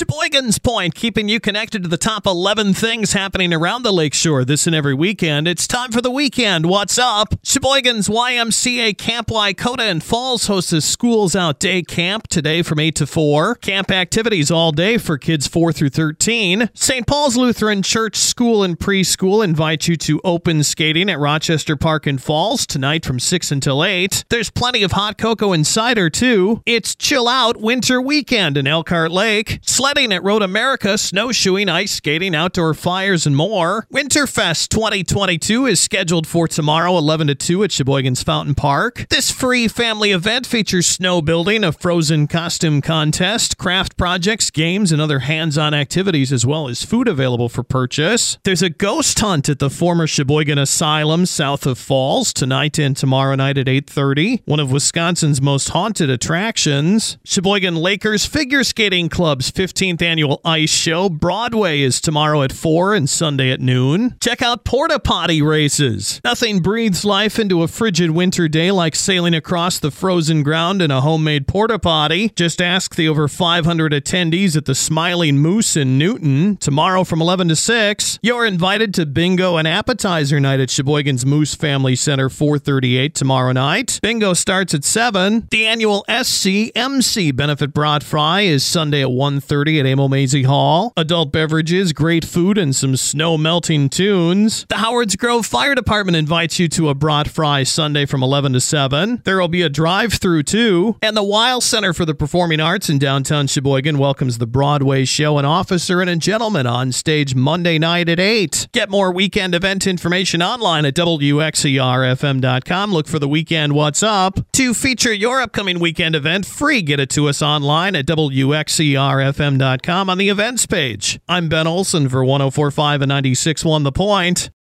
Sheboygan's Point, keeping you connected to the top 11 things happening around the lakeshore this and every weekend. It's time for the weekend. What's up? Sheboygan's YMCA Camp Y-Koda and Falls hosts a Schools Out Day Camp today from 8 to 4. Camp activities all day for kids 4 through 13. St. Paul's Lutheran Church School and Preschool invite you to open skating at Rochester Park and Falls tonight from 6 until 8. There's plenty of hot cocoa and cider, too. It's Chill Out Winter Weekend in Elkhart Lake. Sledding at Road America, snowshoeing, ice skating, outdoor fires, and more. Winterfest 2022 is scheduled for tomorrow, 11 to 2 at Sheboygan's Fountain Park. This free family event features snow building, a frozen costume contest, craft projects, games, and other hands on activities, as well as food available for purchase. There's a ghost hunt at the former Sheboygan Asylum south of Falls tonight and tomorrow night at 8.30. One of Wisconsin's most haunted attractions. Sheboygan Lakers Figure Skating Club's 15th annual ice show. Broadway is tomorrow at 4 and Sunday at noon. Check out porta potty races. Nothing breathes life into a frigid winter day like sailing across the frozen ground in a homemade porta potty. Just ask the over 500 attendees at the Smiling Moose in Newton. Tomorrow from 11 to 6, you're invited to bingo and appetizer night at Sheboygan's Moose Family Center 438 tomorrow night. Bingo starts at 7. The annual SCMC benefit brat fry is Sunday at 1.30 at Emil Mazey Hall. Adult beverages, great food, and some snow melting tunes. The Howards Grove Fire Department invites you to a brat fry Sunday from 11 to 7. There will be a drive-through too. And the Weill Center for the Performing Arts in downtown Sheboygan welcomes the Broadway show An Officer and a Gentleman on stage Monday night at 8. Get more weekend event information online at WXERFM.com. Look for the weekend What's Up. To feature your upcoming weekend event free, get it to us online at WXERFM.com on the events page. I'm Ben Olson for 1045 and 96.1 The Point.